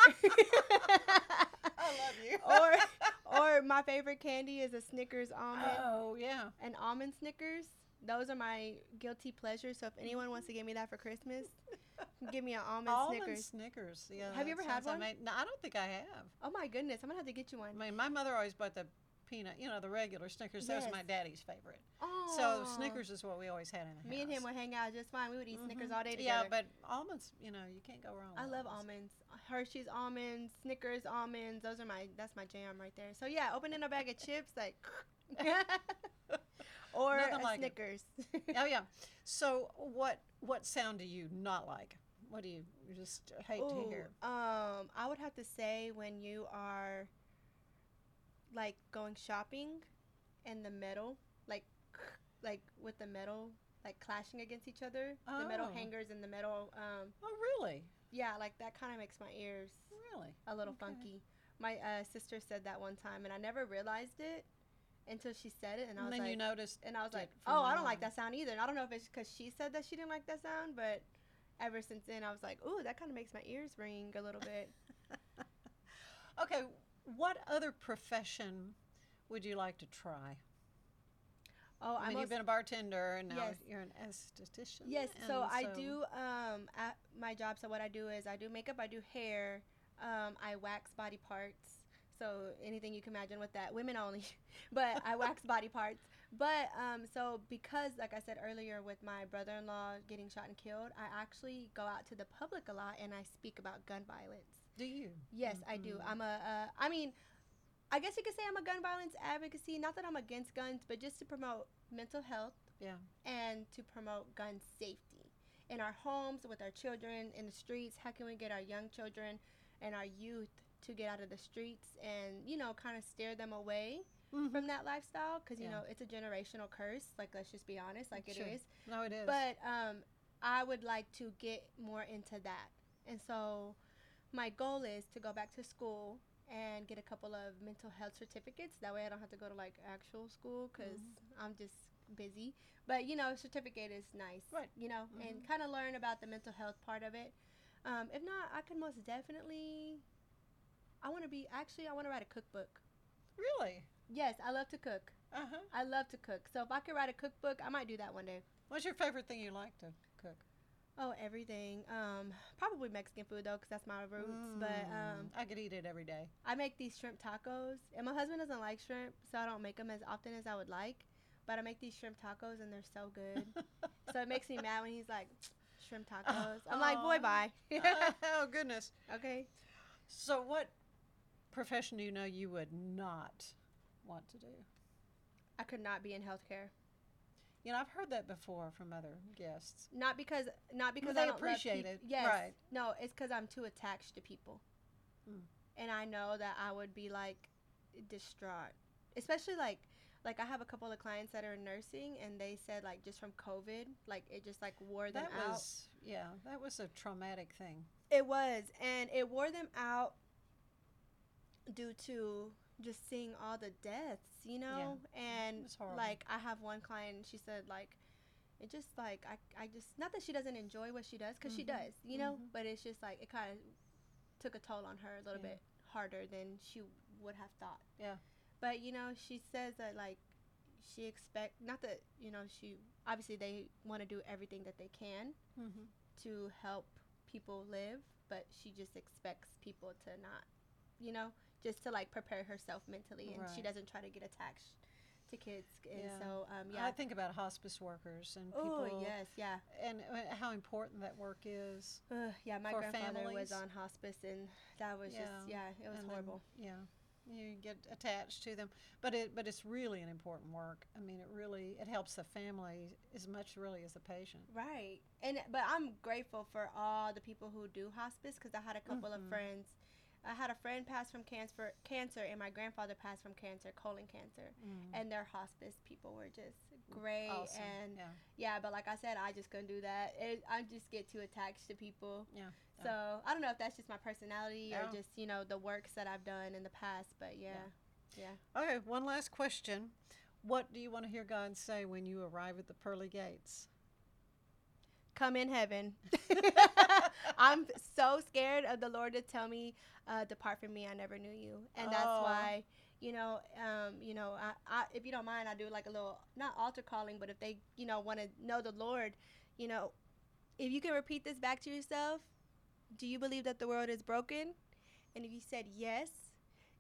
I love you.
or or my favorite candy is a Snickers almond.
Oh yeah.
An almond Snickers. Those are my guilty pleasures. So if anyone wants to give me that for Christmas, give me an almond,
Almond
Snickers.
Snickers. Yeah.
Have you ever had one?
No, I don't think I have.
Oh my goodness, I'm gonna have to get you one.
I mean, my mother always bought the peanut, you know, the regular Snickers. That was my daddy's favorite. Oh.
So
Snickers is what we always had in the house.
Me and him would hang out just fine. We would eat Snickers
Mhm.
all day together.
Yeah, but almonds, you know, you can't go wrong.
I love almonds. Hershey's almonds, Snickers almonds. Those are my that's my jam right there. So yeah, opening a bag of chips like or
like it.
Snickers.
oh yeah. So what what sound do you not like? What do you, you just hate to hear?
Um, I would have to say when you are like going shopping and the metal, like like with the metal like clashing against each other, the metal
Oh.
hangers and the metal um
Oh really?
yeah, like that kind of makes my ears
Really?
a little
Okay.
funky. My uh, sister said that one time, and I never realized it until she said it, and I
And
was
then
like,
you noticed
and I was like, oh, I don't like that sound either. And I don't know if it's because she said that she didn't like that sound, but ever since then, I was like, ooh, that kind of makes my ears ring a little bit.
Okay, what other profession would you like to try?
Oh,
I mean, you've been a bartender and now
Yes.
you're an esthetician.
Yes, so
and
I do um at my job. So what I do is I do makeup, I do hair, um, I wax body parts. So anything you can imagine with that, women only, but I wax body parts. But um, so because like I said earlier, with my brother-in-law getting shot and killed, I actually go out to the public a lot and I speak about gun violence.
Do you?
Yes, I do.
Mhm.
I'm a. Uh, I mean, I guess you could say I'm a gun violence advocacy. Not that I'm against guns, but just to promote mental health
Yeah.
and to promote gun safety in our homes, with our children, in the streets. How can we get our young children and our youth to get out of the streets and, you know, kind of steer them away from that lifestyle? Because, you
Mm-hmm. Yeah.
know, it's a generational curse. Like, let's just be honest, like it is.
Sure. No, it is.
But um, I would like to get more into that. And so my goal is to go back to school and get a couple of mental health certificates. That way I don't have to go to like actual school because I'm just busy. But you know, certificate is nice.
Right.
You know, and kind of learn about the mental health part of it. Um, if not, I could most definitely. I want to be actually. I want to write a cookbook.
really?
Yes, I love to cook.
Uh huh.
I love to cook. So if I could write a cookbook, I might do that one day.
What's your favorite thing you like to cook?
Oh, everything. Um, probably Mexican food though, cause that's my roots. But um,
I could eat it every day.
I make these shrimp tacos, and my husband doesn't like shrimp, so I don't make them as often as I would like. But I make these shrimp tacos, and they're so good. so it makes me mad when he's like, "Shrimp tacos." I'm like, "Boy, bye."
oh goodness.
okay.
So, what profession do you know you would not want to do?
I could not be in healthcare.
You know, I've heard that before from other guests.
Not because, not because
they
I don't
appreciate
love
it,
Yes.
right.
No, it's because I'm too attached to people,
Mm.
and I know that I would be like distraught, especially like. Like I have a couple of clients that are in nursing, and they said like just from COVID, like it just like wore them
That
out.
was, yeah, that was a traumatic thing.
It was, and it wore them out due to just seeing all the deaths, you know. And like, I have one client, she said like, it just like I, I just not that she doesn't enjoy what she does, because she
Mhm.
does, you know.
Mhm.
But it's just like it kind of took a toll on her a little
Yeah.
bit harder than she would have thought.
Yeah.
But you know, she says that like she expect not that you know she obviously they want to do everything that they can
Mm-hmm.
to help people live, but she just expects people to not, you know, just to like prepare herself mentally, and she doesn't try to get attached to kids. And
Yeah.
so, um, yeah.
I think about hospice workers and
Oh
people.
yes, yeah,
And uh, how important that work is.
Ugh, yeah. My grandfather
families.
was on hospice, and that was just yeah, it was
and then,
horrible.
yeah. You get attached to them, but it but it's really an important work. I mean, it really it helps the family as much really as the patient.
Right. And but I'm grateful for all the people who do hospice because I had a couple
Mhm.
of friends. I had a friend pass from cancer, cancer, and my grandfather passed from cancer, colon cancer, mm. and their hospice people were just great.
Awesome.
And
yeah,
yeah, but like I said, I just couldn't do that. It, I just get too attached to people.
yeah.
So I don't know if that's just my personality
Yeah.
or just you know the works that I've done in the past. But yeah, yeah.
Okay, one last question. What do you want to hear God say when you arrive at the pearly gates?
Come in heaven. I'm so scared of the Lord to tell me, uh, "Depart from me, I never knew you," and that's
Oh.
why, you know, um, you know, I, I, if you don't mind, I do like a little not altar calling, but if they, you know, want to know the Lord, you know, if you can repeat this back to yourself, do you believe that the world is broken? And if you said yes,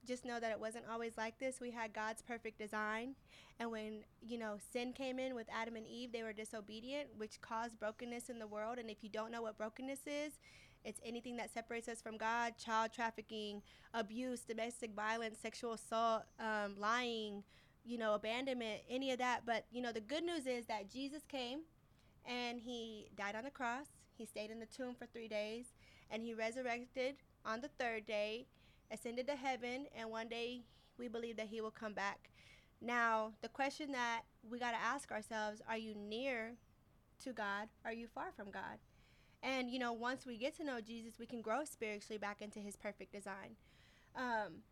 just know that it wasn't always like this. We had God's perfect design. And when, you know, sin came in with Adam and Eve, they were disobedient, which caused brokenness in the world. And if you don't know what brokenness is, it's anything that separates us from God child trafficking, abuse, domestic violence, sexual assault, um, lying, you know, abandonment, any of that. But, you know, the good news is that Jesus came and he died on the cross. He stayed in the tomb for three days and he resurrected on the third day, ascended to heaven, and one day we believe that he will come back. Now, the question that we got to ask ourselves are you near to God? Are you far from God? And, you know, once we get to know Jesus, we can grow spiritually back into his perfect design. Um,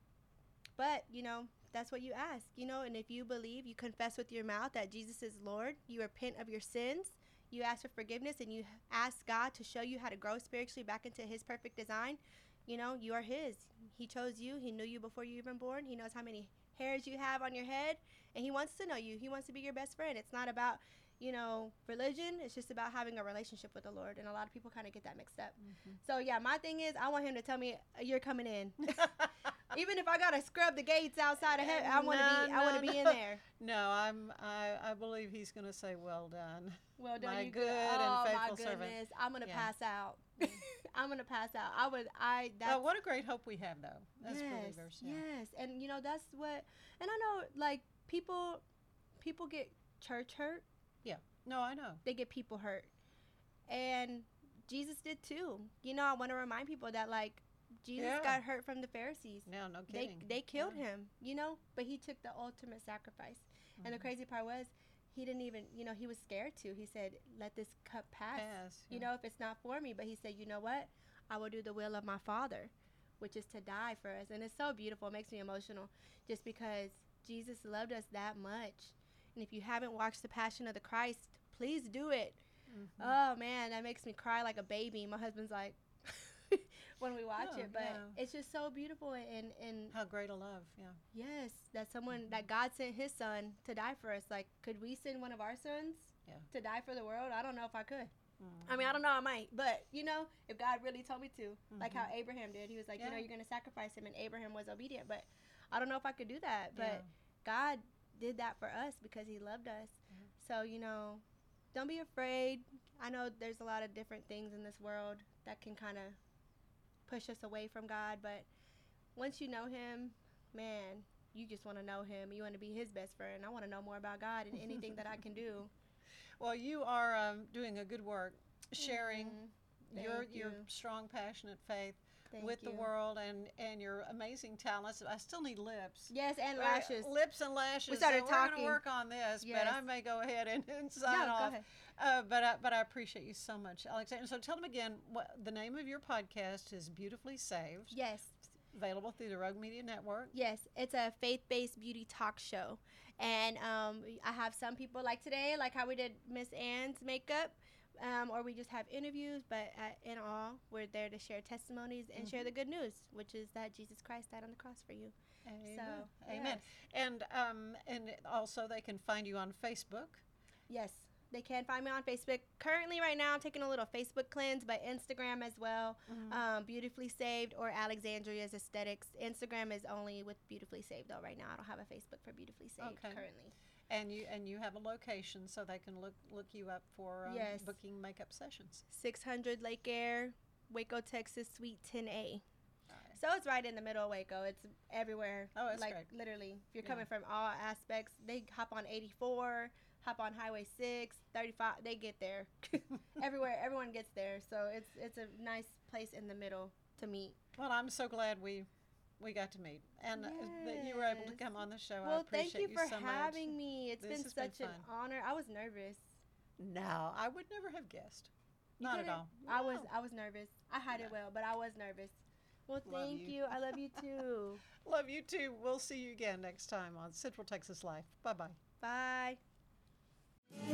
but, you know, that's what you ask, you know, and if you believe, you confess with your mouth that Jesus is Lord, you repent of your sins, you ask for forgiveness, and you ask God to show you how to grow spiritually back into his perfect design, you know, you are his. He chose you, he knew you before you even born, he knows how many hairs you have on your head, and he wants to know you. He wants to be your best friend. It's not about you know, religion. It's just about having a relationship with the Lord, and a lot of people kind of get that mixed up. Mm-hmm. So yeah, my thing is, I want Him to tell me you're coming in, even if I gotta scrub the gates outside of heaven. I want to
No,
be. I want to
no,
be in there.
No, I'm. I, I believe he's going to say, "Well done."
Well done,
my
you
good
oh,
and faithful
my goodness.
servant.
I'm gonna
Yeah.
pass out. I'm gonna pass out. I would. I. Oh, that's,
Oh, what a great hope we have, though, as
yes,
believers. Yeah.
Yes, and you know that's what. And I know, like people, people get church hurt.
Yeah. No, I know.
They get people hurt, and Jesus did too. You know, I want to remind people that like Jesus
Yeah.
got hurt from the Pharisees.
No, no
They
kidding.
they killed
Yeah.
him. You know, but he took the ultimate sacrifice. And the
Mhm.
crazy part was. He didn't even, you know, he was scared to. He said, "Let this cup pass."
Pass,
You know, if it's not for me, but he said, "You know what? I will do the will of my Father, which is to die for us." And it's so beautiful. It makes me emotional, just because Jesus loved us that much. And if you haven't watched The Passion of the Christ, please do it.
Mm-hmm.
Oh man, that makes me cry like a baby. My husband's like, when we watch
Yeah,
it, but
yeah.
it's just so beautiful and and
How great a love. Yeah.
yes, that someone
Mm-hmm.
that God sent His Son to die for us. Like, could we send one of our sons
Yeah.
to die for the world? I don't know if I could.
Mm-hmm.
I mean, I don't know, I might, but you know, if God really told me to, like how
Mhm.
Abraham did, he was like, you know, you're gonna sacrifice him, and Abraham was obedient. But I don't know if I could do that. But. God did that for us because He loved us.
Mm-hmm.
So you know, don't be afraid. I know there's a lot of different things in this world that can kind of push us away from God, but once you know Him, man, you just want to know Him. You want to be His best friend. I want to know more about God and anything that I can do.
Well, you are um, doing a good work, sharing
Mhm.
your
Thank
your strong, passionate faith
Thank
with the world and and your amazing talents. I still need lips.
Yes, and lashes.
lips and lashes.
We started
so we're gonna
talking.
work on this, but I may go ahead and, and sign
No, go
off.
ahead.
Uh, but I, but I appreciate you so much, Alexander. So tell them again what the name of your podcast is. Beautifully Saved.
Yes.
Available through the Rogue Media Network.
Yes, it's a faith-based beauty talk show, and um, I have some people like today, like how we did Miss Ann's makeup, um, or we just have interviews. But uh, in all, we're there to share testimonies and share
Mhm.
the good news, which is that Jesus Christ died on the cross for you.
Amen.
So,
Amen. And um and also they can find you on Facebook.
Yes, they can find me on Facebook. Currently, right now, I'm taking a little Facebook cleanse, but Instagram as well.
Mhm.
Um, Beautifully Saved or Alexandria's Aesthetics. Instagram is only with Beautifully Saved though. Right now, I don't have a Facebook for Beautifully Saved
Okay.
currently.
And you and you have a location so they can look look you up for um,
Yes.
booking makeup sessions.
600 Lake Air, Waco, Texas, Suite 10A. So it's right in the middle of Waco. It's everywhere.
Oh, that's
like
great.
literally. If you're
Yeah.
coming from all aspects, they hop on 84, hop on Highway 6, 35. They get there. everywhere, everyone gets there. So it's it's a nice place in the middle to meet.
Well, I'm so glad we we got to meet and uh, that you were able to come on the show. I
well,
appreciate
thank you for
so
having
much.
me. It's
This
been
has been
such an honor. I was nervous.
No, I would never have guessed.
You
Not at
didn't?
all.
I was I was nervous. I hide it well, but I was nervous. Well,
Love
thank
you.
you. I love you too.
Love you too. We'll see you again next time on Central Texas Life. Bye bye.
Bye.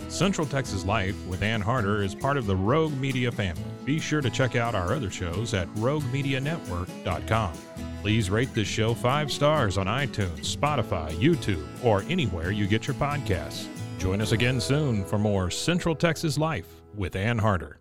Central Texas Life with Ann Harder is part of the Rogue Media family. Be sure to check out our other shows at roguemedianetwork.com. Please rate this show five stars on iTunes, Spotify, YouTube, or anywhere you get your podcasts. Join us again soon for more Central Texas Life with Ann Harder.